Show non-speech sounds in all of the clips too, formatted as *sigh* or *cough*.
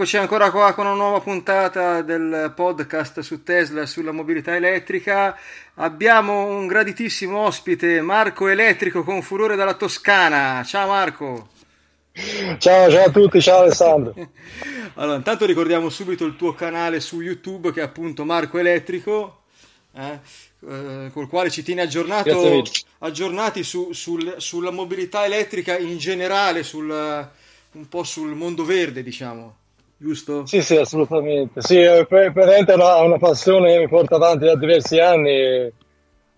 Eccoci ancora qua con una nuova puntata del podcast su Tesla e sulla mobilità elettrica. Abbiamo un graditissimo ospite, Marco Elettrico con furore dalla Toscana. Ciao Marco. Ciao, ciao a tutti, ciao Alessandro. *laughs* Allora, intanto ricordiamo subito il tuo canale su YouTube che è appunto Marco Elettrico, eh, eh, col quale ci tieni aggiornati su, sul, sulla mobilità elettrica in generale, sul, un po' sul mondo verde, diciamo giusto? Sì, sì, assolutamente. Sì, praticamente è una, passione che mi porta avanti da diversi anni.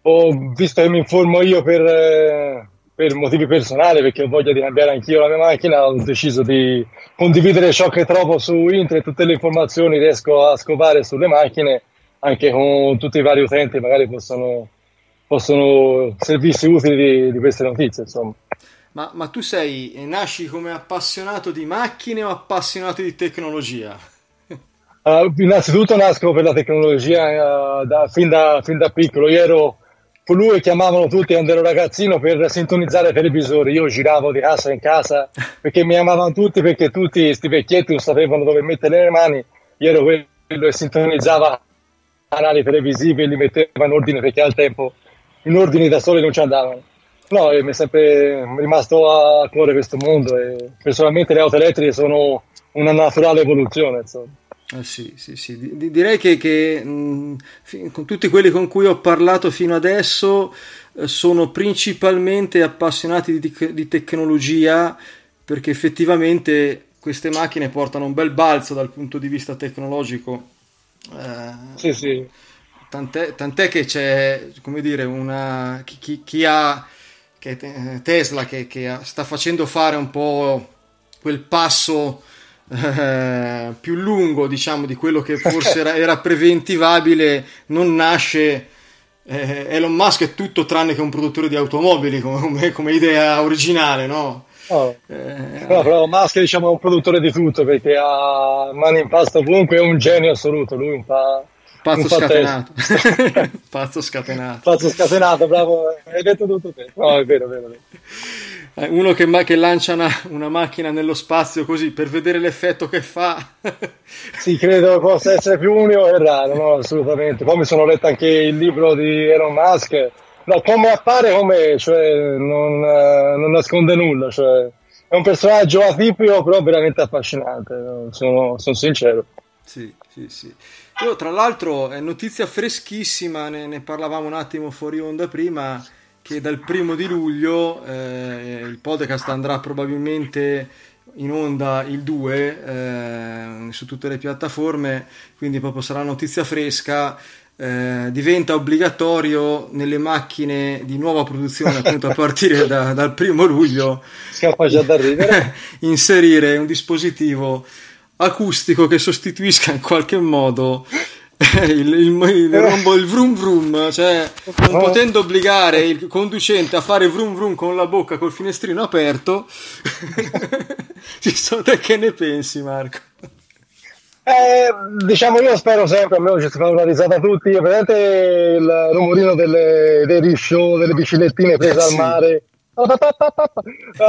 Ho visto che mi informo io per, eh, per, motivi personali, perché ho voglia di cambiare anch'io la mia macchina, ho deciso di condividere ciò che trovo su internet, tutte le informazioni riesco a scovare sulle macchine, anche con tutti i vari utenti magari possono, possono servirsi utili di, di queste notizie, insomma. Ma, ma, tu sei, nasci come appassionato di macchine o appassionato di tecnologia? Uh, *laughs* innanzitutto nasco per la tecnologia uh, da, fin, da, fin, da, piccolo. Io ero che chiamavano tutti quando ero ragazzino per sintonizzare televisori. Io giravo di casa in casa perché mi amavano tutti, perché tutti questi vecchietti non sapevano dove mettere le mani. Io ero quello che sintonizzava canali televisivi e li metteva in ordine perché al tempo in ordine da soli non ci andavano. No, mi è sempre rimasto a cuore questo mondo e personalmente le auto elettriche sono una naturale evoluzione. Insomma. Eh sì, sì, sì. direi che, che mh, con tutti quelli con cui ho parlato fino adesso eh, sono principalmente appassionati di, di, tecnologia perché effettivamente queste macchine portano un bel balzo dal punto di vista tecnologico. Eh, sì, sì. Tant'è, tant'è, che c'è, come dire, una, chi, chi, chi ha che Tesla che, che, sta facendo fare un po' quel passo eh, più lungo diciamo di quello che forse era, era preventivabile non nasce eh, Elon Musk è tutto tranne che un produttore di automobili come, come idea originale no? Oh. Eh, no, però Musk diciamo, è un produttore di tutto perché ha mani in pasta ovunque, è un genio assoluto, lui fa, Pazzo scatenato. *laughs* Pazzo scatenato. Pazzo scatenato, bravo, hai detto tutto te. No, è vero, è vero. Eh, uno che, che lancia una, una, macchina nello spazio così per vedere l'effetto che fa. sì, credo possa essere più unico e raro, no, assolutamente. Poi mi sono letto anche il libro di Elon Musk. No, come appare come, cioè, non, non nasconde nulla, cioè, è un personaggio atipico, però veramente affascinante, sono, sono sincero. Sì, sì, sì. Io, tra l'altro, è notizia freschissima, ne, ne, parlavamo un attimo fuori onda prima, che dal primo di luglio eh, il podcast andrà probabilmente in onda il 2 eh, su tutte le piattaforme, quindi proprio sarà notizia fresca. Eh, diventa obbligatorio nelle macchine di nuova produzione appunto a partire da, dal primo luglio *laughs* inserire un dispositivo acustico che sostituisca in qualche modo il, il, il, rombo, il vroom vroom, cioè non potendo obbligare il conducente a fare vroom vroom con la bocca col finestrino aperto, *laughs* ci sono te che ne pensi Marco? Eh, diciamo io spero sempre, almeno ci si fa una risata tutti, vedete il rumorino delle, dei risciò, delle biciclettine prese eh, al mare. Uh,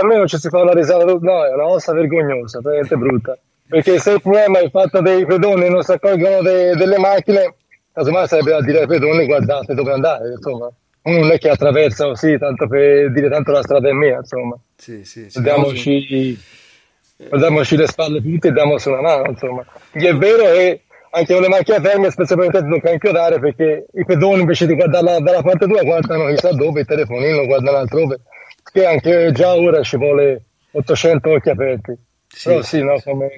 almeno ci si fa una risata, no, è una cosa vergognosa, veramente brutta perché se il problema è il fatto che i pedoni non si accorgono de- delle macchine, casomai sarebbe da dire ai pedoni guardate dove andare, insomma. Uno non è che attraversa così, tanto per dire tanto la strada è mia, insomma. Sì, sì, sì. Guardiamoci, guardiamoci le spalle tutte e diamoci una mano, insomma. È vero che anche con le macchine termiche spesso per non puoi inchiodare perché i pedoni invece di guardare dalla parte tua guardano chissà dove, il telefonino guardano altrove, che anche già ora ci vuole 800 occhi aperti. Sì, Però sì, no, come,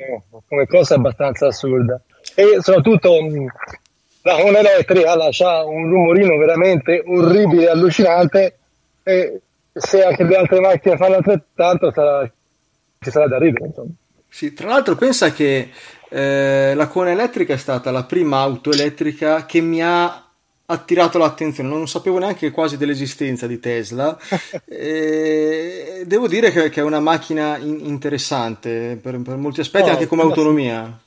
come, cosa abbastanza assurda. E soprattutto la Hone elettrica lascia un rumorino veramente orribile e allucinante e se anche le altre macchine fanno altrettanto sarà, ci sarà da ridere. Insomma. Sì, tra l'altro pensa che eh, la Cone elettrica è stata la prima auto elettrica che mi ha attirato l'attenzione, non sapevo neanche quasi dell'esistenza di Tesla. *laughs* e devo dire che, che, è una macchina in- interessante per, per, molti aspetti, no, anche come no, autonomia.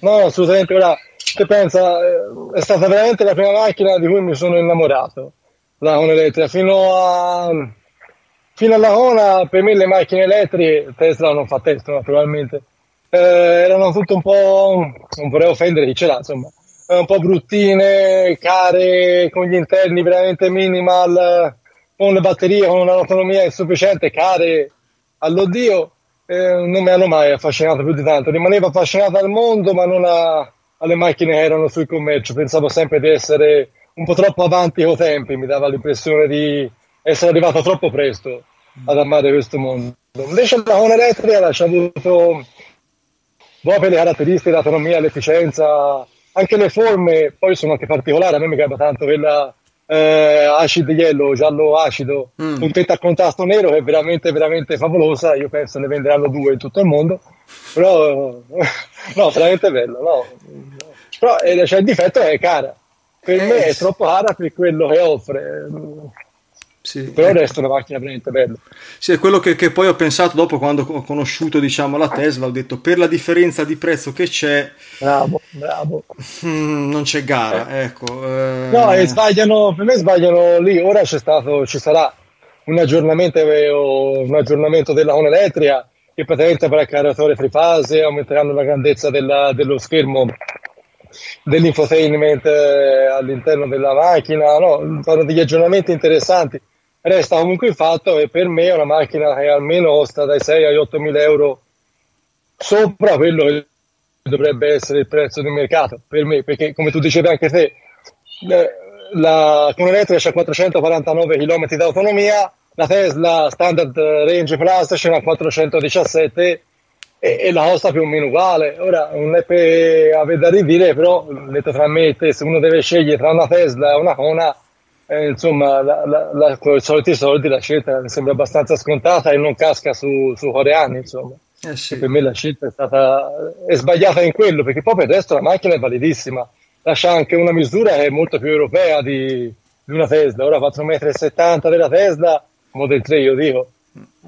No, assolutamente. Ora, che pensa, eh, è stata veramente la prima macchina di cui mi sono innamorato, la Cone elettrica, fino a fino alla Ona per me le macchine elettriche, Tesla non fa testo naturalmente, eh, erano tutte un po', non vorrei offendere chi ce l'ha, insomma, un po' bruttine, care, con gli interni veramente minimal, con le batterie, con un'autonomia insufficiente, care all'oddio, eh, non mi hanno mai affascinato più di tanto. Rimanevo affascinato dal mondo, ma non a, alle macchine che erano sul commercio. Pensavo sempre di essere un po' troppo avanti con i tempi, mi dava l'impressione di essere arrivato troppo presto ad amare questo mondo. Invece la Hone elettrica ci ha avuto proprio le caratteristiche, l'autonomia, l'efficienza, anche le forme, poi sono anche particolari, a me mi capita tanto quella eh, acid yellow, giallo acido, mm. un tetto a contrasto nero che è veramente, veramente favolosa, io penso ne venderanno due in tutto il mondo, però *laughs* no, veramente bello, no. Però eh, cioè, il difetto è cara, per eh, me è troppo cara per quello che offre. Sì, però resta una macchina veramente bella. Sì, è quello che, che, poi ho pensato dopo quando ho conosciuto diciamo, la Tesla, ho detto per la differenza di prezzo che c'è, bravo, bravo. Mm, non c'è gara, eh. ecco. Eh... No, e sbagliano, per me sbagliano lì, ora c'è stato, ci sarà un aggiornamento, un aggiornamento della Hone elettrica che praticamente avrà il caricatore trifase, aumenteranno la grandezza della, dello schermo dell'infotainment eh, all'interno della macchina, no, fanno degli aggiornamenti interessanti Resta comunque il fatto che per me è una macchina che almeno costa dai 6 ai 8 mila euro sopra quello che dovrebbe essere il prezzo di mercato per me, perché come tu dicevi anche te, eh, la con elettrica c'è 449 km di autonomia, la Tesla Standard Range Plus c'è una 417 e, e, la costa più o meno uguale. Ora non è per avere da ridire, però detto tra me e te, se uno deve scegliere tra una Tesla e una Kona, eh, insomma, la, la, la, con i soliti soldi la scelta mi sembra abbastanza scontata e non casca su, su coreani, insomma. Eh sì. Per me la scelta è stata è sbagliata in quello, perché poi per il resto la macchina è validissima, lascia anche una misura che è molto più europea di, di una Tesla. Ora 4,70 m della Tesla, Model 3 io dico,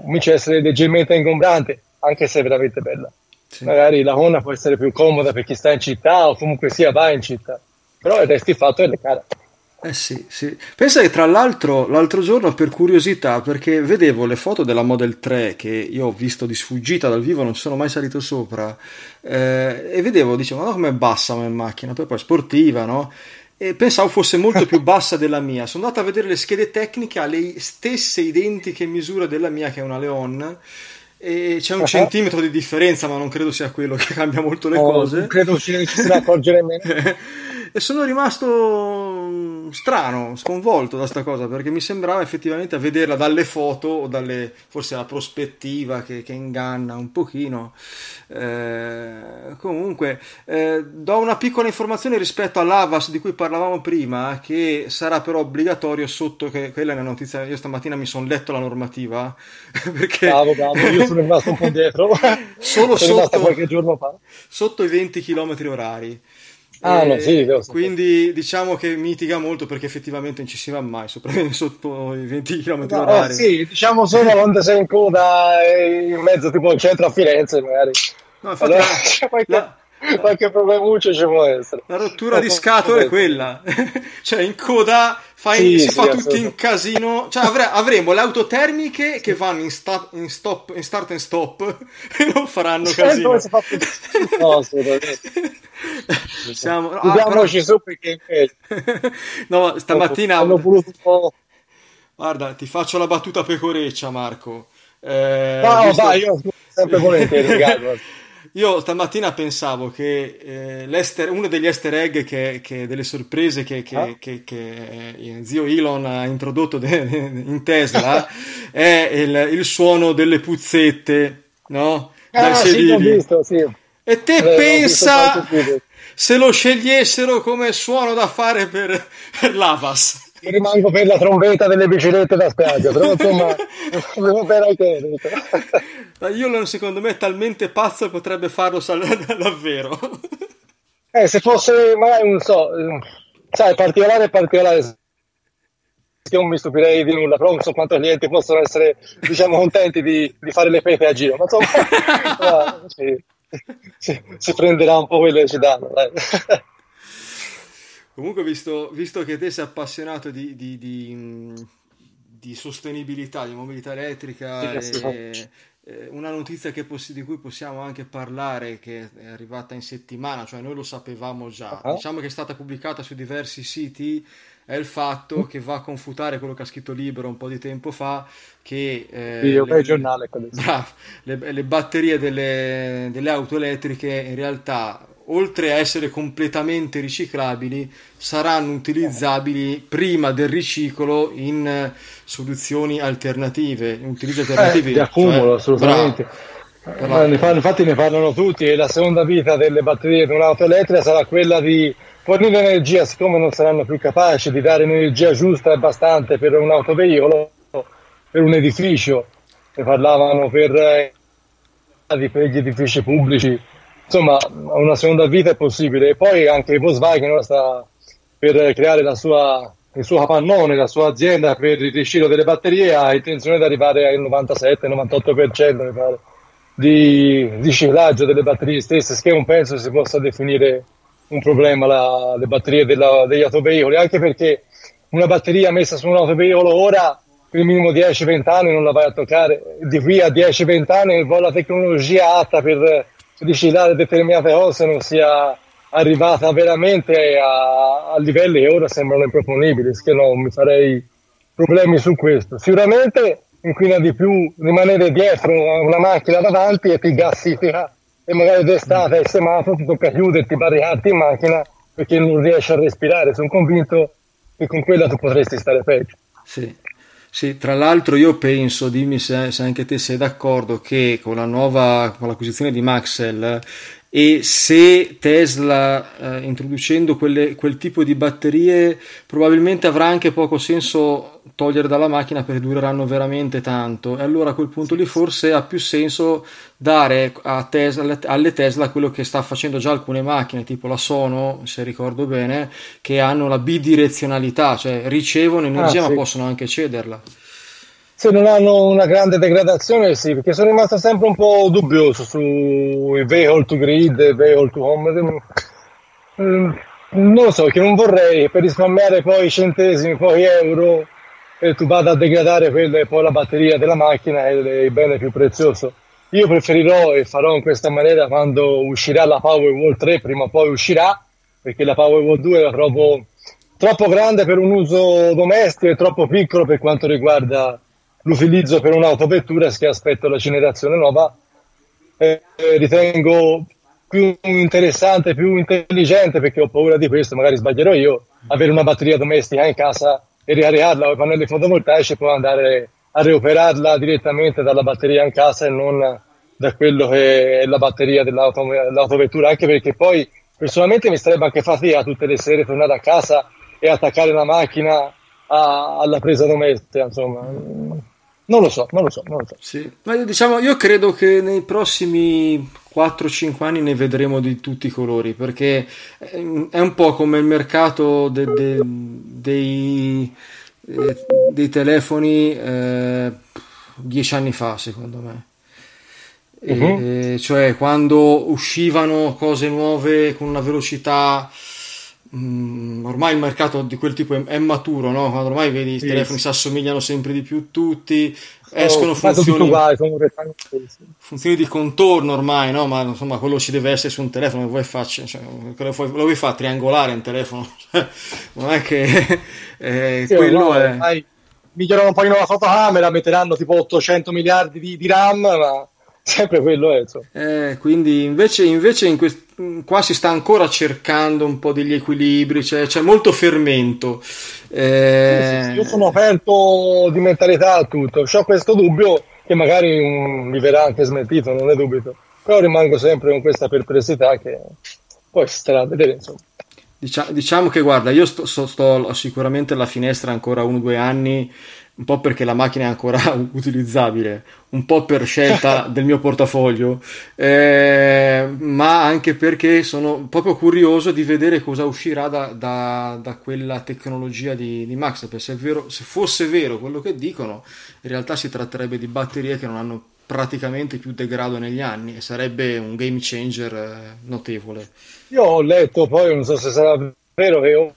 comincia a essere leggermente ingombrante, anche se è veramente bella. Sì. Magari la Honda può essere più comoda per chi sta in città o comunque sia va in città, però il resto il fatto è le cara. Eh sì, sì. Pensa che tra l'altro l'altro giorno per curiosità, perché vedevo le foto della Model 3 che io ho visto di sfuggita dal vivo, non ci sono mai salito sopra, eh, e vedevo, dicevo, ma com'è bassa come macchina, poi poi sportiva, no? E pensavo fosse molto più *laughs* bassa della mia. Sono andato a vedere le schede tecniche, ha le stesse identiche misure della mia, che è una Leon, e c'è un uh-huh. centimetro di differenza, ma non credo sia quello che cambia molto le oh, cose. Non credo ci si accorgere meno. *laughs* e sono rimasto strano, sconvolto da sta cosa perché mi sembrava effettivamente a vederla dalle foto o dalle forse la prospettiva che, che inganna un pochino. Eh, comunque, eh, do una piccola informazione rispetto all'Avas di cui parlavamo prima, che sarà però obbligatorio sotto, che quella è una notizia, io stamattina mi sono letto la normativa *laughs* perché... Bravo, bravo, io sono rimasto un po' dietro. *laughs* Solo sotto, qualche giorno fa. Sotto i 20 km orari. Ah, no, sì, quindi diciamo che mitiga molto perché effettivamente non ci si va mai *laughs* sotto i 20 km no, orari. sì, diciamo solo quando sei in coda in mezzo tipo al centro a Firenze magari. No, infatti allora, la, *laughs* qualche, la, qualche problemuccio ci può essere. La rottura di scatole è quella. *laughs* cioè in coda fai, sì, si sì, fa tutti in casino. Cioè avre, avremo le auto termiche che vanno in, sta, in, stop, in start and stop *laughs* e non faranno casino. *laughs* no, assolutamente. Siamo, no, ah, però... su perché *laughs* no, stamattina guarda ti faccio la battuta pecoreccia Marco eh, no visto... vai io sempre volentieri io stamattina pensavo che eh, uno degli easter egg, che, che delle sorprese che, che, ah. che, eh, zio Elon ha introdotto de, de, *laughs* in Tesla è il, il, suono delle puzzette, no? Ah, sì, ho visto, sì. E te eh, pensa se lo scegliessero come suono da fare per, per l'Avas? Io rimango per la trombetta delle biciclette da spiaggia, però insomma, *laughs* devo bene anche Io secondo me è talmente pazzo che potrebbe farlo *laughs* davvero. Eh, se fosse, magari non so, sai, particolare particolare, non mi stupirei di nulla, però non so quanti clienti possono essere, diciamo, contenti di, di fare le pepe a giro, ma insomma, *laughs* sì, si, si, prenderà un po' quello che ci danno, dai. Comunque, visto, visto, che te sei appassionato di, di, di, di sostenibilità, di mobilità elettrica, e, una notizia poss- di cui possiamo anche parlare, che è arrivata in settimana, cioè noi lo sapevamo già, uh-huh. diciamo che è stata pubblicata su diversi siti, è il fatto uh-huh. che va a confutare quello che ha scritto Libero un po' di tempo fa, che eh, Io, le, giornale, *laughs* le, le, batterie delle, delle auto elettriche in realtà oltre a essere completamente riciclabili, saranno utilizzabili prima del riciclo in eh, soluzioni alternative, utilizzi alternativi. Eh, di accumulo, cioè, assolutamente. Bravo. Ne fanno, infatti ne parlano tutti e la seconda vita delle batterie di un'auto elettrica sarà quella di fornire energia, siccome non saranno più capaci di dare energia giusta e bastante per un autoveicolo, per un edificio, ne parlavano per, eh, per gli edifici pubblici, insomma una seconda vita è possibile. E poi anche Volkswagen sta per creare la sua, il suo capannone, la sua azienda per il riciclo delle batterie. Ha intenzione di arrivare al 97-98% di riciclaggio delle batterie stesse, che non penso si possa definire un problema la, le batterie della, degli autoveicoli, anche perché una batteria messa su un autoveicolo ora per il minimo 10-20 anni non la vai a toccare, di qui a 10-20 anni la tecnologia atta per riciclare determinate cose non sia arrivata veramente a, a livelli che ora sembrano improponibili, che non mi farei problemi su questo. Sicuramente inquina di più rimanere dietro una macchina davanti e ti gassifica e magari d'estate al semaforo ti tocca chiuderti, barricarti in macchina perché non riesci a respirare. Sono convinto che con quella tu potresti stare peggio. Sì. Sì, tra l'altro io penso, dimmi se, se, anche te sei d'accordo, che con la nuova, con l'acquisizione di Maxell e se Tesla eh, introducendo quelle, quel tipo di batterie probabilmente avrà anche poco senso togliere dalla macchina perché dureranno veramente tanto. E allora a quel punto lì forse ha più senso dare Tesla, alle Tesla quello che sta facendo già alcune macchine tipo la Sono se ricordo bene che hanno la bidirezionalità cioè ricevono energia ah, sì. ma possono anche cederla se non hanno una grande degradazione, sì, perché sono rimasto sempre un po' dubbioso sui vehicle to grid vehicle to home. Mm, non lo so, che non vorrei per risparmiare poi centesimi, poi euro, e tu vada a degradare quella poi la batteria della macchina è il bene più prezioso. Io preferirò e farò in questa maniera quando uscirà la Powerwall 3, prima o poi uscirà, perché la Powerwall 2 la trovo troppo grande per un uso domestico e troppo piccolo per quanto riguarda l'utilizzo per un'autovettura che aspetto la generazione nuova. Eh, ritengo più interessante, più intelligente perché ho paura di questo, magari sbaglierò io, avere una batteria domestica in casa e ricaricarla con i pannelli fotovoltaici poi andare a recuperarla direttamente dalla batteria in casa e non da quello che è la batteria dell'auto, dell'autovettura, anche perché poi personalmente mi starebbe anche fatica tutte le sere tornare a casa e attaccare la macchina a, alla presa domestica, insomma non lo so, non lo so, non lo so. Sì. Ma io, diciamo, io credo che nei prossimi 4-5 anni ne vedremo di tutti i colori perché è un po' come il mercato de, de, dei, eh, dei, telefoni eh, dieci anni fa, secondo me. Uh-huh. Cioè quando uscivano cose nuove con una velocità Mm, ormai il mercato di quel tipo è, è maturo, no? Quando ormai vedi i telefoni si assomigliano sempre di più tutti, escono oh, funzioni, uguali, funzioni di contorno ormai, no? Ma insomma quello ci deve essere su un telefono, che vuoi faccia, cioè, lo vuoi fare triangolare in telefono, *laughs* cioè, non è che *laughs* eh, sì, quello è... Migliorano un po' la fotocamera, metteranno tipo 800 miliardi di, di RAM, ma sempre quello è. Eh, quindi invece, invece in quest- qua si sta ancora cercando un po' degli equilibri, cioè, c'è molto fermento. Eh... Io sono aperto di mentalità a tutto, ho questo dubbio che magari um, mi verrà anche smentito, non ne dubito, però rimango sempre con questa perplessità che poi si starà a vedere insomma. Diciamo, diciamo che guarda, io sto, sto, sto sicuramente alla finestra ancora uno o due anni un po' perché la macchina è ancora *laughs* utilizzabile, un po' per scelta *laughs* del mio portafoglio, eh, ma anche perché sono proprio curioso di vedere cosa uscirà da, da, da quella tecnologia di, di Max. Perché se, vero, se, fosse vero quello che dicono, in realtà si tratterebbe di batterie che non hanno praticamente più degrado negli anni e sarebbe un game changer eh, notevole. Io ho letto, poi non so se sarà vero, che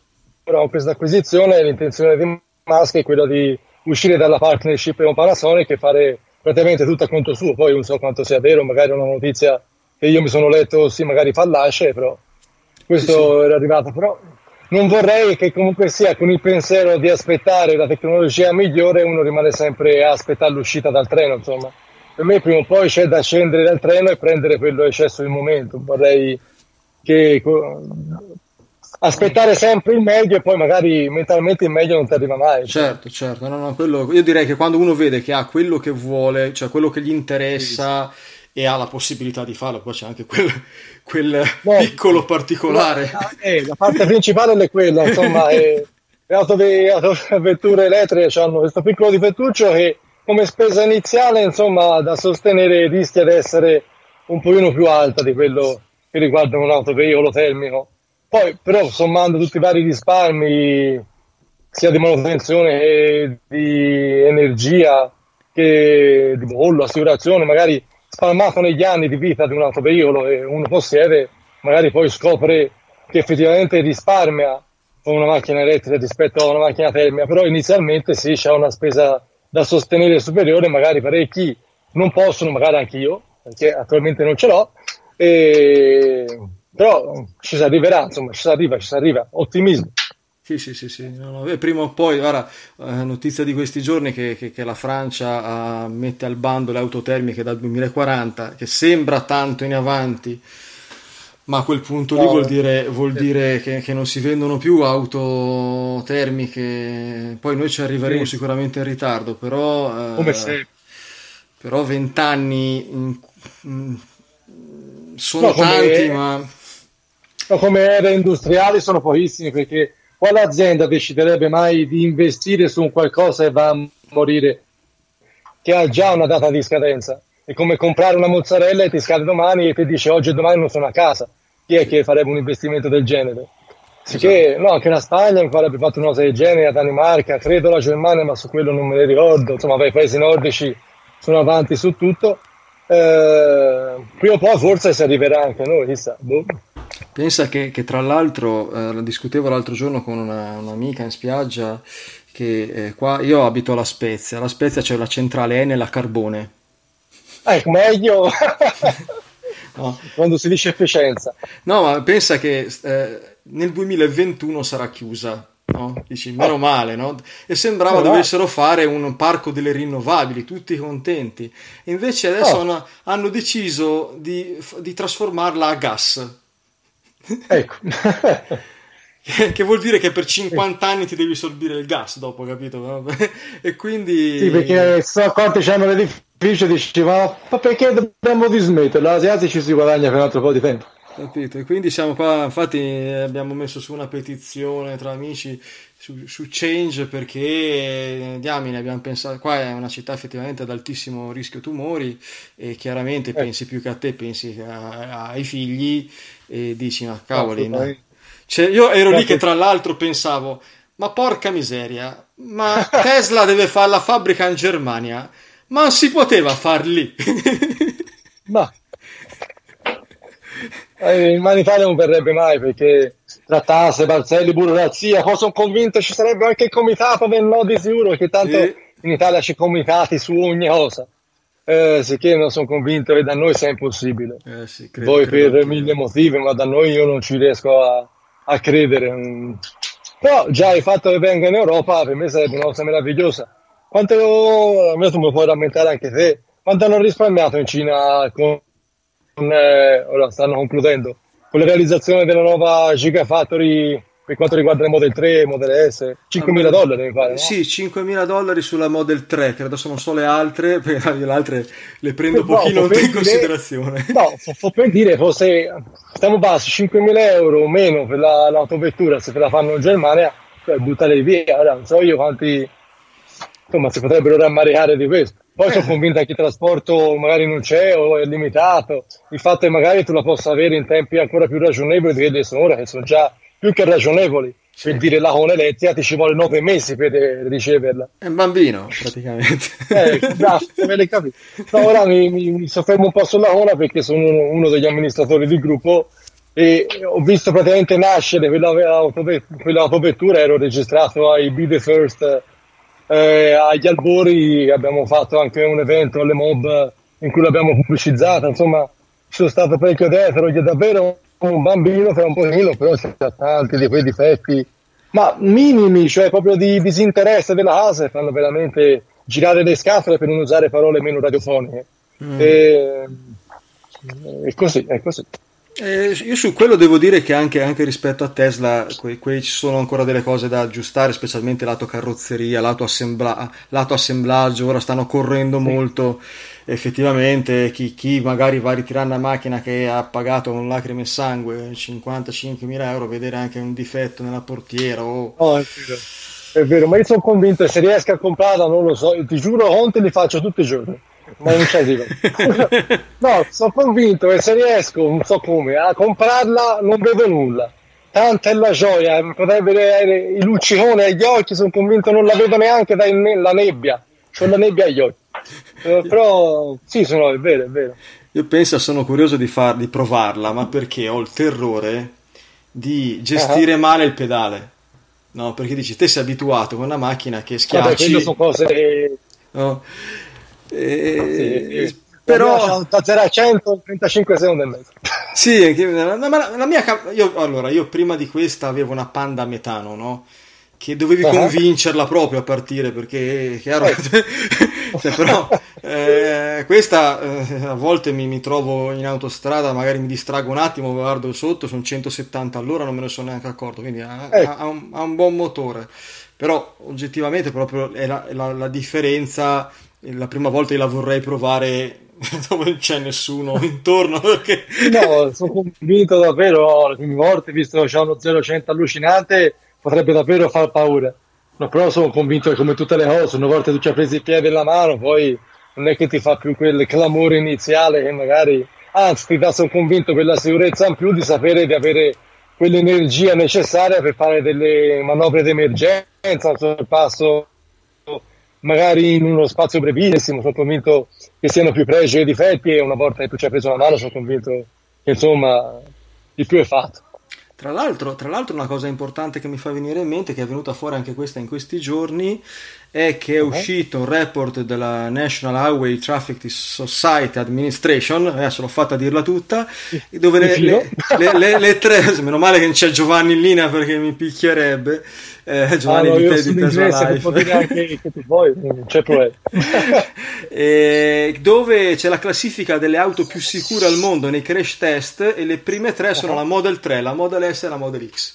ora ho questa acquisizione, l'intenzione di Musk è quella di uscire dalla partnership con Panasonic e fare praticamente tutto a conto suo. Poi non so quanto sia vero, magari è una notizia che io mi sono letto, sì, magari fallace, però questo sì, era arrivato. Però non vorrei che comunque sia con il pensiero di aspettare la tecnologia migliore, uno rimane sempre a aspettare l'uscita dal treno, insomma. Per me prima o poi c'è da scendere dal treno e prendere quello eccesso del momento. Vorrei che aspettare sempre il meglio e poi magari mentalmente il meglio non ti arriva mai. Certo, certo. No, no, quello, io direi che quando uno vede che ha quello che vuole, cioè quello che gli interessa sì. e ha la possibilità di farlo, poi c'è anche quel, quel no, piccolo particolare. Eh, la parte principale è quella, insomma, è, le autovetture elettriche hanno questo piccolo difettuccio che come spesa iniziale, insomma, da sostenere rischia di essere un pochino più alta di quello che riguarda un autoveicolo termico poi però sommando tutti i vari risparmi, sia di manutenzione che di energia, che di bollo, assicurazione, magari spalmato negli anni di vita di un autoveicolo e uno possiede, magari poi scopre che effettivamente risparmia con una macchina elettrica rispetto a una macchina termica, però inizialmente sì, c'è una spesa da sostenere superiore, magari parecchi non possono, magari anche io, perché attualmente non ce l'ho, e però ci si arriverà, insomma, ci si arriva, ci si arriva, ottimismo. Sì, sì, sì, sì. No, no. prima o poi, ora, eh, notizia di questi giorni che, che, che la Francia uh, mette al bando le auto termiche dal 2040, che sembra tanto in avanti, ma a quel punto no, lì vuol dire, vuol dire che, che, non si vendono più auto termiche, poi noi ci arriveremo sì. sicuramente in ritardo, però... Uh, Come se... Però vent'anni... sono tanti, ma come aree industriali sono pochissimi perché quale azienda deciderebbe mai di investire su un qualcosa e va a morire che ha già una data di scadenza? È come comprare una mozzarella e ti scade domani e ti dice oggi e domani non sono a casa. Chi è che farebbe un investimento del genere? Sicché, esatto. no, anche la Spagna mi farebbe fatto una cosa del genere, la Danimarca, credo la Germania, ma su quello non me ne ricordo. Insomma, i paesi nordici sono avanti su tutto. Eh, prima o poi forse si arriverà anche noi, chissà. Boh. Pensa che, che tra l'altro, eh, discutevo l'altro giorno con una, un'amica in spiaggia, che eh, qua io abito alla Spezia, alla Spezia c'è la centrale Enel a carbone. Ecco, meglio *laughs* no. quando si dice efficienza. No, ma pensa che eh, nel 2021 sarà chiusa. No? Dici, meno male, no? E sembrava no, dovessero fare un parco delle rinnovabili, tutti contenti. Invece adesso oh. hanno, hanno, deciso di, di trasformarla a gas Ecco. *laughs* che vuol dire che per 50 anni ti devi sorbire il gas dopo, capito? *laughs* e quindi... Sì, perché so quanti hanno l'edificio dici, ma, ma perché dobbiamo dismetterlo? Asiatici si guadagna per un altro po' di tempo. Capito? E quindi siamo qua, infatti abbiamo messo su una petizione tra amici su, su Change perché diamine abbiamo pensato, qua è una città effettivamente ad altissimo rischio tumori e chiaramente eh. pensi più che a te, pensi a, ai figli e dici ma cavoli, no. cioè, io ero lì che tra l'altro pensavo ma porca miseria, ma Tesla deve fare la fabbrica in Germania, ma si poteva far lì. ma eh, in Italia non verrebbe mai perché tra tasse, balzelli, burocrazia, poi sono convinto ci sarebbe anche il comitato del no di sicuro, che tanto sì. in Italia c'è comitati su ogni cosa. Eh, sicché non sono convinto che da noi sia impossibile. Eh, sì, credo, Poi credo per mille motivi, ma da noi io non ci riesco a, a credere. Mm. Però già il fatto che venga in Europa per me sarebbe una cosa meravigliosa. Quanto a me tu mi puoi rammentare anche te, quanto hanno risparmiato in Cina con, con eh, ora stanno concludendo, con la realizzazione della nuova Gigafactory per quanto riguarda le Model 3 e Model S 5.000 dollari mi pare no? sì 5.000 dollari sulla Model 3 che adesso non so le altre *laughs* perché le altre le prendo un no, pochino in dire, considerazione no fu per dire fosse stiamo bassi 5.000 euro o meno per la, l'autovettura se te la fanno in Germania cioè buttare via ora non so io quanti insomma si potrebbero rammaricare di questo poi eh. sono convinto che il trasporto magari non c'è o è limitato il fatto che magari tu la possa avere in tempi ancora più ragionevoli di quelle sono ora che sono già più che ragionevoli. Sì. Per dire la con elettrica ti ci vuole nove mesi per riceverla. È un bambino, praticamente. eh, bravo, me l'hai capito. No, ora mi, mi, mi, soffermo un po' sulla Cona perché sono uno, uno, degli amministratori del gruppo e ho visto praticamente nascere quella, quella autovettura, ero registrato ai Be The First eh, agli albori, abbiamo fatto anche un evento alle mob in cui l'abbiamo pubblicizzata, insomma sono stato parecchio gli è davvero un bambino fra un pochino, però c'è tanti di quei difetti, ma minimi, cioè proprio di disinteresse della casa, fanno veramente girare le scatole per non usare parole meno radiofoniche. Mm. E, è così, è così. Eh, io su quello devo dire che anche, anche rispetto a Tesla qui, qui, ci sono ancora delle cose da aggiustare, specialmente lato carrozzeria, lato, assembla- lato assemblaggio, ora stanno correndo sì. molto effettivamente chi, chi, magari va a ritirare una macchina che ha pagato con lacrime e sangue 55.000 euro, vedere anche un difetto nella portiera o... Oh, è, vero. è vero, ma io sono convinto che se riesco a comprarla, non lo so, ti giuro, conti li faccio tutti i giorni ma non c'è dico. *laughs* no, sono convinto che se riesco, non so come, a comprarla non vedo nulla. Tanta è la gioia, potrei vedere i lucciconi agli occhi, sono convinto non la vedo neanche dalla nebbia. C'ho la nebbia agli occhi. Eh, però sì, sono, è vero, è vero. Io penso, sono curioso di, far, di provarla, ma perché ho il terrore di gestire uh-huh. male il pedale. No, perché dici, te sei abituato con una macchina che schiacci... Vabbè, sono cose... No. E, sì, però da 0 a 100 35 secondi e mezzo sì la, la, la mia io, allora io prima di questa avevo una panda metano no? che dovevi uh-huh. convincerla proprio a partire perché chiaro eh. *laughs* cioè, però eh, questa eh, a volte mi, mi, trovo in autostrada magari mi distrago un attimo guardo sotto sono 170 all'ora non me ne sono neanche accorto quindi ha, ha, ha, un, ha un, buon motore però oggettivamente proprio è la, la, la differenza la prima volta la vorrei provare *laughs* dove non c'è nessuno intorno perché... no sono convinto davvero le prime volte visto che c'è uno 0-100 allucinante potrebbe davvero far paura. No, però sono convinto che come tutte le cose una volta tu ci hai preso il piede nella mano poi non è che ti fa più quel clamore iniziale che magari anzi ti dà sono convinto per la sicurezza in più di sapere di avere quell'energia necessaria per fare delle manovre d'emergenza un sorpasso magari in uno spazio brevissimo, sono convinto che siano più pregi che difetti e una volta che tu ci hai preso la mano sono convinto che insomma il più è fatto. Tra l'altro, tra l'altro, una cosa importante che mi fa venire in mente, che è venuta fuori anche questa in questi giorni, è che è uscito un report della National Highway Traffic Society Administration, adesso l'ho fatta a dirla tutta, dove le, le, le, le, tre, meno male che non c'è Giovanni in linea perché mi picchierebbe, eh, Giovanni ah, no, di, te, di Tesla Life. Anche che tu vuoi, non c'è problema. *laughs* e, dove c'è la classifica delle auto più sicure al mondo nei crash test e le prime tre sono uh-huh. la Model 3, la Model S e la Model X.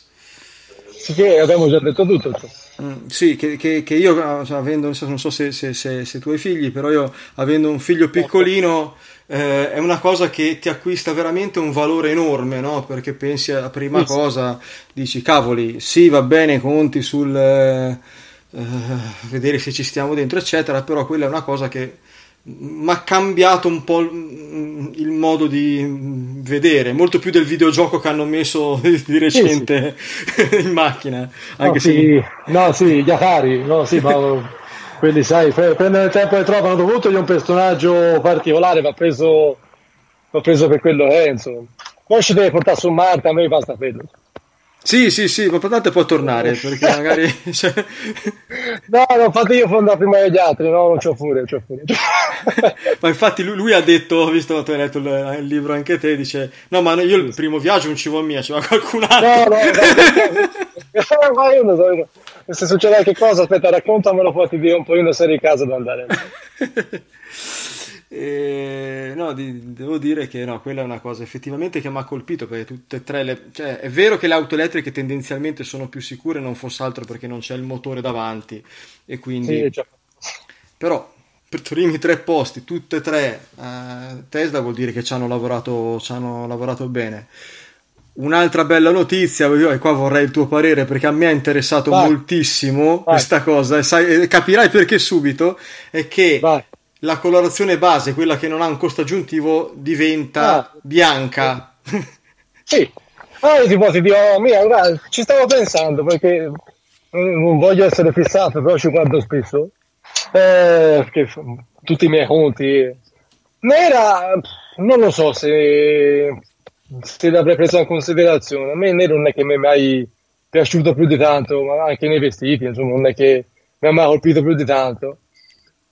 Sì, che abbiamo già detto tutto. Cioè. Mm, sì, che, che, che, io cioè, avendo, non so se, se, se, se, tu hai figli, però io avendo un figlio piccolino eh, è una cosa che ti acquista veramente un valore enorme, no? Perché pensi a prima sì, cosa, dici cavoli, sì va bene, conti sul eh, eh, vedere se ci stiamo dentro, eccetera, però quella è una cosa che mi ha cambiato un po' il modo di vedere, molto più del videogioco che hanno messo *laughs* di recente sì, sì. *laughs* in macchina. Anche no, se... sì, no, sì, gli Atari, no, sì, ma quelli sai, prendono il tempo che trovano dovuto di un personaggio particolare, va preso, va preso per quello è, insomma. Poi ci deve portare su Marte, a me basta quello. Sì, sì, sì, l'importante è poi tornare, perché magari... *laughs* Cioè... No, no, infatti io fondo prima degli altri, no, non c'ho furia, c'ho furia. *laughs* ma infatti lui, lui, ha detto, visto che tu hai letto il, il, libro anche te, dice, no, ma io il primo viaggio non ci vuole mia, ci va qualcun altro. No, no, no, ma io non so, se succede qualche cosa, aspetta, raccontamelo, poi ti dico un po' io una serie di casa da andare. *laughs* E, no, di, devo dire che no, quella è una cosa effettivamente che mi ha colpito perché tutte e tre le, cioè, è vero che le auto elettriche tendenzialmente sono più sicure, non fosse altro perché non c'è il motore davanti e quindi sì, però per i primi tre posti, tutte e tre eh, Tesla vuol dire che ci hanno lavorato, ci hanno lavorato bene. Un'altra bella notizia, e qua vorrei il tuo parere perché a me ha interessato Vai. moltissimo Vai. questa cosa e sai, capirai perché subito, è che Vai. La colorazione base, quella che non ha un costo aggiuntivo, diventa ah. bianca. *laughs* Sì, ah, io tipo ti dico, mia, guarda, ci stavo pensando perché non voglio essere fissato, però ci guardo spesso, eh, tutti i miei conti. Nera, non lo so se se l'avrei preso in considerazione. A me nero non è che mi è mai piaciuto più di tanto, ma anche nei vestiti, insomma, non è che mi ha mai colpito più di tanto.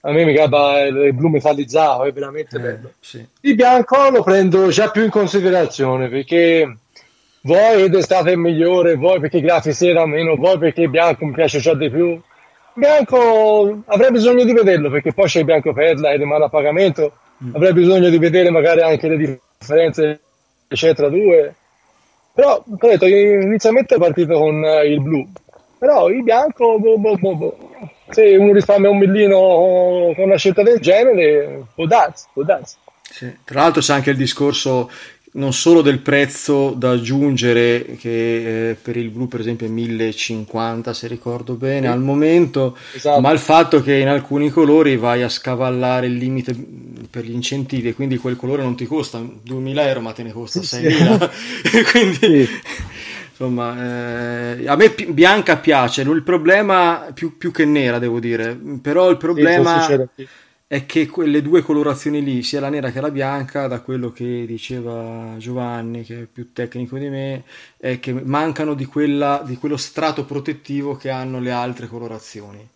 A me mi gabba il blu metallizzato, è veramente eh, bello. Sì. Il bianco lo prendo già più in considerazione perché voi d'estate è migliore, voi perché i grafici erano meno, voi perché il bianco mi piace già di più. Bianco avrei bisogno di vederlo perché poi c'è il bianco perla e rimane a pagamento. Mm. Avrei bisogno di vedere magari anche le differenze eccetera due però detto inizialmente è partito con eh, il blu però il bianco boh, boh, boh, boh. Se uno risparmia un millino con una scelta del genere può darsi, può darsi. Sì. Tra l'altro c'è anche il discorso non solo del prezzo da aggiungere che eh, per il blu per esempio è 1050 se ricordo bene sì. al momento esatto. ma il fatto che in alcuni colori vai a scavallare il limite per gli incentivi e quindi quel colore non ti costa 2000 euro ma te ne costa 6000 *laughs* *laughs* quindi sì. Insomma eh, a me p- bianca piace il problema più, più, che nera devo dire però il problema è che quelle due colorazioni lì, sia la nera che la bianca, da quello che diceva Giovanni, che è più tecnico di me, è che mancano di, quella, di quello strato protettivo che hanno le altre colorazioni.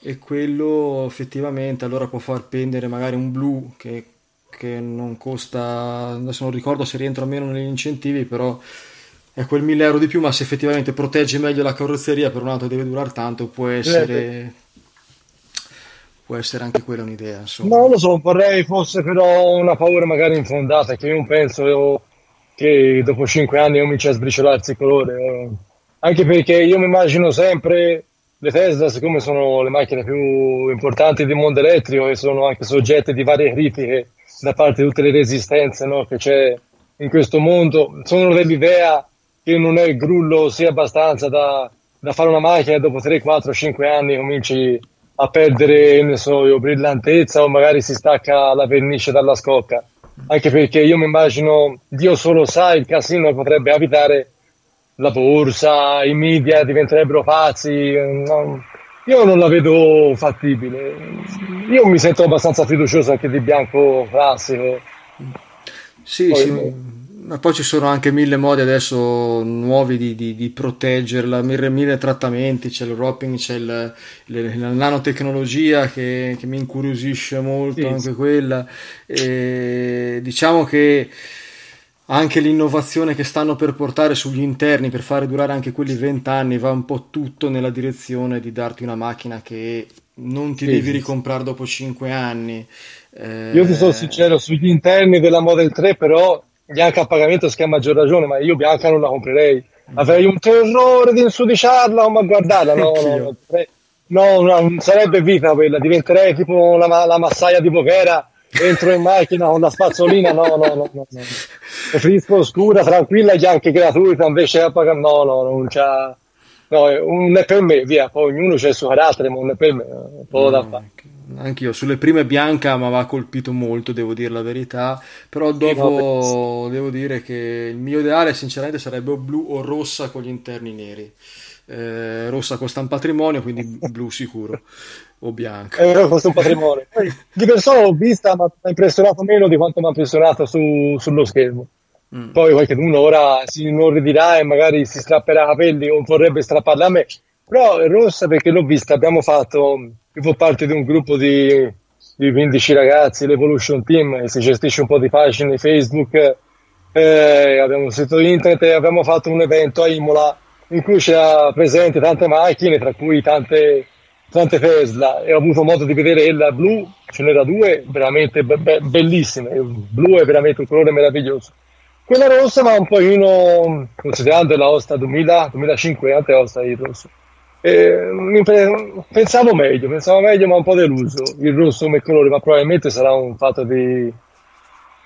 E quello effettivamente allora può far pendere magari un blu che, che non costa, adesso non ricordo se rientra o meno negli incentivi, però è quel 1000 euro di più, ma se effettivamente protegge meglio la carrozzeria per un'auto che deve durare tanto, può essere può essere anche quella un'idea. Insomma. Non lo so, vorrei fosse però una paura magari infondata, che io non penso che dopo 5 anni cominci a sbriciolarsi il colore. Anche perché io mi immagino sempre le Tesla, siccome sono le macchine più importanti del mondo elettrico e sono anche soggette di varie critiche da parte di tutte le resistenze no, che c'è in questo mondo, sono dell'idea che non è il grullo sia abbastanza da, da fare una macchina e dopo 3, 4, 5 anni cominci a perdere, ne so io, brillantezza o magari si stacca la vernice dalla scocca. Anche perché io mi immagino, Dio solo sa, il casino potrebbe abitare la borsa, i media diventerebbero pazzi. No, io non la vedo fattibile. Io mi sento abbastanza fiducioso anche di bianco classico. Sì, Poi, sì ma poi ci sono anche mille modi adesso nuovi di, di, di proteggerla, mille, mille, trattamenti, c'è il wrapping, c'è il, le, la nanotecnologia che, che, mi incuriosisce molto, sì, anche sì. quella. E diciamo che anche l'innovazione che stanno per portare sugli interni per fare durare anche quelli 20 anni va un po' tutto nella direzione di darti una macchina che non ti sì, devi ricomprare dopo 5 anni. Eh... Io ti sono sincero, sugli interni della Model 3 però Bianca a pagamento si chiama maggior ragione, ma io Bianca non la comprerei. Avrei un terrore di insudiciarla o ma guardarla, no, no, no, no, non sarebbe vita quella, diventerei tipo la, la massaia di Bochera, entro in macchina con la spazzolina, no, no, no, no. Preferisco scura, tranquilla e anche gratuita, invece a pagare, no, no, non c'ha, no, non è per me, via, poi ognuno c'è il suo carattere, ma non è per me, un po' da fare. anch'io. Sulle prime bianca mi aveva colpito molto devo dire la verità. Però dopo devo dire che il mio ideale sinceramente sarebbe o blu o rossa con gli interni neri. Eh, rossa costa un patrimonio quindi *laughs* blu sicuro. O bianca. Eh, costa un patrimonio. *laughs* Poi, di persona l'ho vista ma mi ha impressionato meno di quanto mi ha impressionato su, sullo schermo mm. poi qualcuno ora si inorridirà e magari si strapperà i capelli o vorrebbe strapparla a me però è rossa perché l'ho vista abbiamo fatto io fa parte di un gruppo di, di 15 ragazzi, l'Evolution Team, si gestisce un po' di pagine Facebook. Eh, abbiamo un sito internet e abbiamo fatto un evento a Imola in cui c'era presente tante macchine, tra cui tante tante Tesla e ho avuto modo di vedere il blu, ce n'era due, veramente be- be- bellissime. Il blu è veramente un colore meraviglioso. Quella rossa, ma un pochino, considerando la Osta 2000, 2005, anche Osta il rosso. pensavo meglio, pensavo meglio, ma un po' deluso. Il rosso come colore, ma probabilmente sarà un fatto di,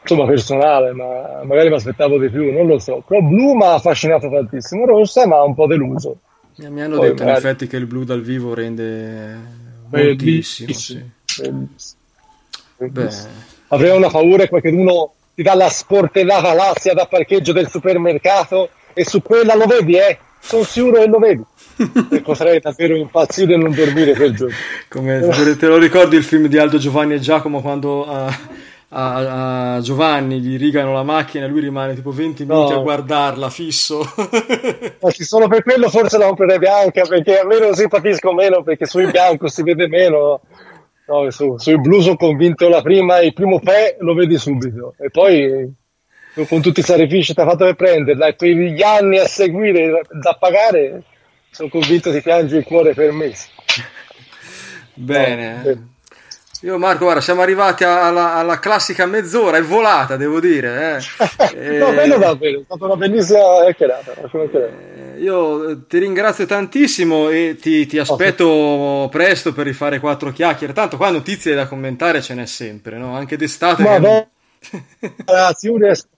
insomma, personale, ma magari mi aspettavo di più, non lo so. Però blu mi ha affascinato tantissimo, rossa ma un po' deluso. Mi hanno Poi detto magari... in effetti che il blu dal vivo rende moltissimo. Sì. Avrei una paura che qualcuno ti dà la sportellata lassia da parcheggio del supermercato e su quella lo vedi, eh? Sono sicuro che lo vedi. *laughs* e potrei davvero impazzire e non dormire quel giorno. Come te lo ricordi il film di Aldo Giovanni e Giacomo quando uh, a, a, Giovanni gli rigano la macchina e lui rimane tipo 20 minuti no. a guardarla fisso. *laughs* Ma solo per quello forse la comprerei bianca perché almeno simpatisco meno perché sul bianco si vede meno. No, su, sui blu sono convinto la prima, il primo pè lo vedi subito e poi con tutti i sacrifici che ti ha fatto per prenderla e per gli anni a seguire da pagare sono convinto ti piangi il cuore per mesi. Bene. No, io Marco, guarda, siamo arrivati alla, alla classica mezz'ora, è volata, devo dire. Eh. *laughs* no, bello davvero, è stata una bellissima chiacchierata. Eh, io ti ringrazio tantissimo e ti, ti aspetto oh, presto per rifare quattro chiacchiere. Tanto qua notizie da commentare ce n'è sempre, no? Anche d'estate. Ma che... no, ragazzi, io riesco,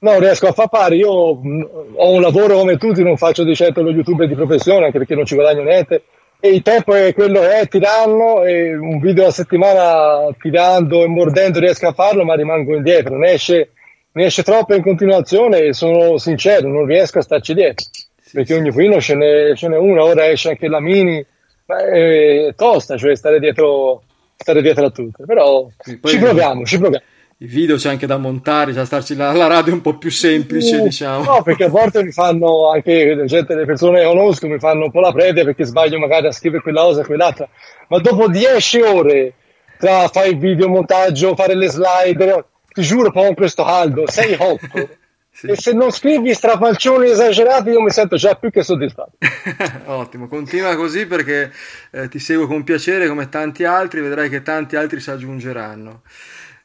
no, riesco a far pari. Io ho un lavoro come tutti, non faccio di certo lo youtuber di professione, anche perché non ci guadagno niente il tempo è quello che è, tiranno e un video a settimana tirando e mordendo riesco a farlo ma rimango indietro, ne esce, ne esce troppo in continuazione e sono sincero, non riesco a starci dietro. Sì, perché sì. ogni film ce n'è, ce n'è una, ora esce anche la mini, ma è tosta, cioè stare dietro, stare dietro a tutte, però sì, ci proviamo, ci proviamo i video c'è anche da montare, c'è da starci la, la radio un po' più semplice, uh, diciamo. No, perché a volte mi fanno anche gente, le persone che conosco mi fanno un po' la prede perché sbaglio magari a scrivere quella cosa e quell'altra. Ma dopo 10 ore tra fare il video montaggio, fare le slide, ti giuro, poi con questo caldo, sei hot. *laughs* sì. E se non scrivi strafalcioni esagerati, io mi sento già più che soddisfatto. *laughs* Ottimo, continua così perché eh, ti seguo con piacere come tanti altri, vedrai che tanti altri si aggiungeranno.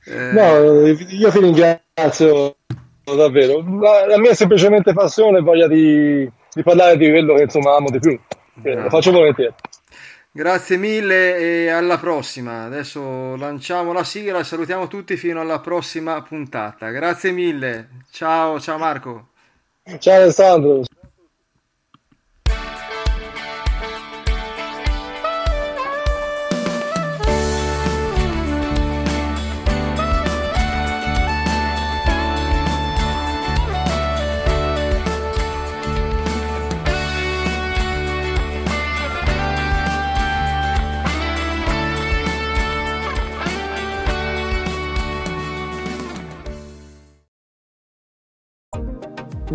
Eh... No, io ti ringrazio davvero. La, la mia è semplicemente passione e voglia di, di, parlare di quello che insomma amo di più. Lo faccio volentieri. Grazie mille e alla prossima. Adesso lanciamo la sigla e salutiamo tutti fino alla prossima puntata. Grazie mille. Ciao, ciao Marco. Ciao Alessandro.